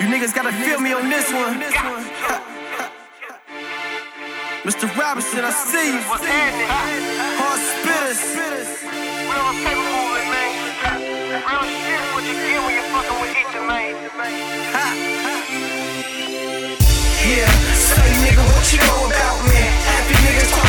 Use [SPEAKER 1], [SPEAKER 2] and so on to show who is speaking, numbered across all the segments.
[SPEAKER 1] You niggas gotta feel me on this one. Mr. Robinson, I see you. Hard spitters.
[SPEAKER 2] Real paper movement, man. Real shit what you get when you're fucking with Ether man.
[SPEAKER 1] Yeah, say nigga, what you know about me? Happy niggas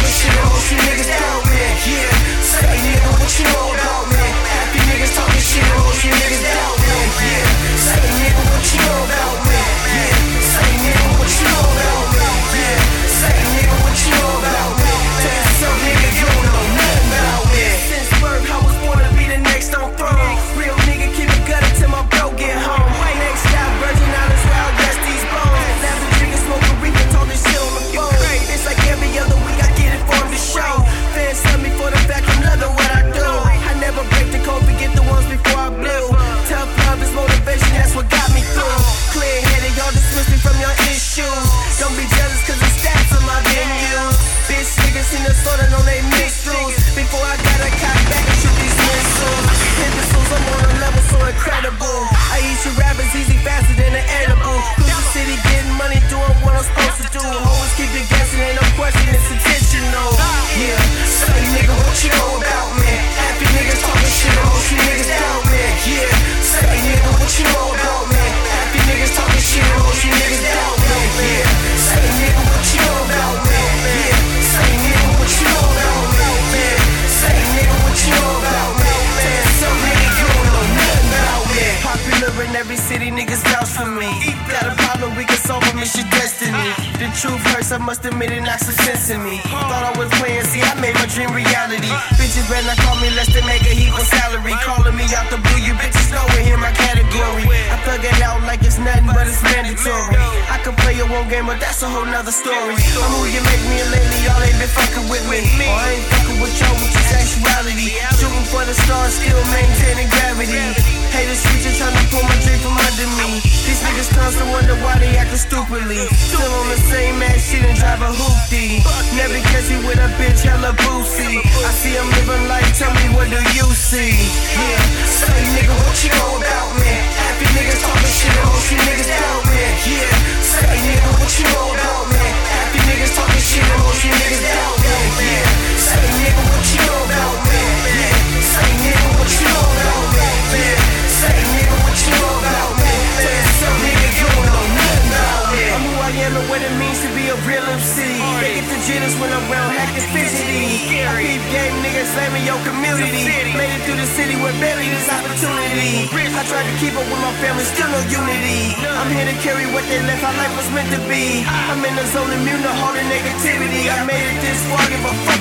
[SPEAKER 1] your destiny. The truth hurts, I must admit it knocks some sense in me. Thought I was playing, see, I made my dream reality. Bitches better not call me less than make a equal salary. Calling me out the blue, you bitches know it in my category. I thug it out like it's nothing, but it's mandatory. I could play a one game, but that's a whole nother story. I'm who you make me, and lately y'all ain't been fucking with me. Or I ain't fucking with y'all with your sexuality. Shooting for the stars, still maintaining gravity. Haters reaching, trying to pull my dream from under me. These niggas constant wonder why they stupidly. Still on the same ass shit and drive a hoopty. Never catch me with a bitch, hella boozy. I see I'm living life, tell me what do you see? Yeah, say nigga, what you know about me? Happy niggas talking shit, you niggas And what it means to be a real MC. They get the jitters when I'm around, acting fidgety. I keep game niggas slamming your community. Made it through the city with barely this opportunity. I tried to keep up with my family, still no unity. I'm here to carry what they left, how life was meant to be. I'm in the zone immune to all the negativity. I made it this far, give a fuck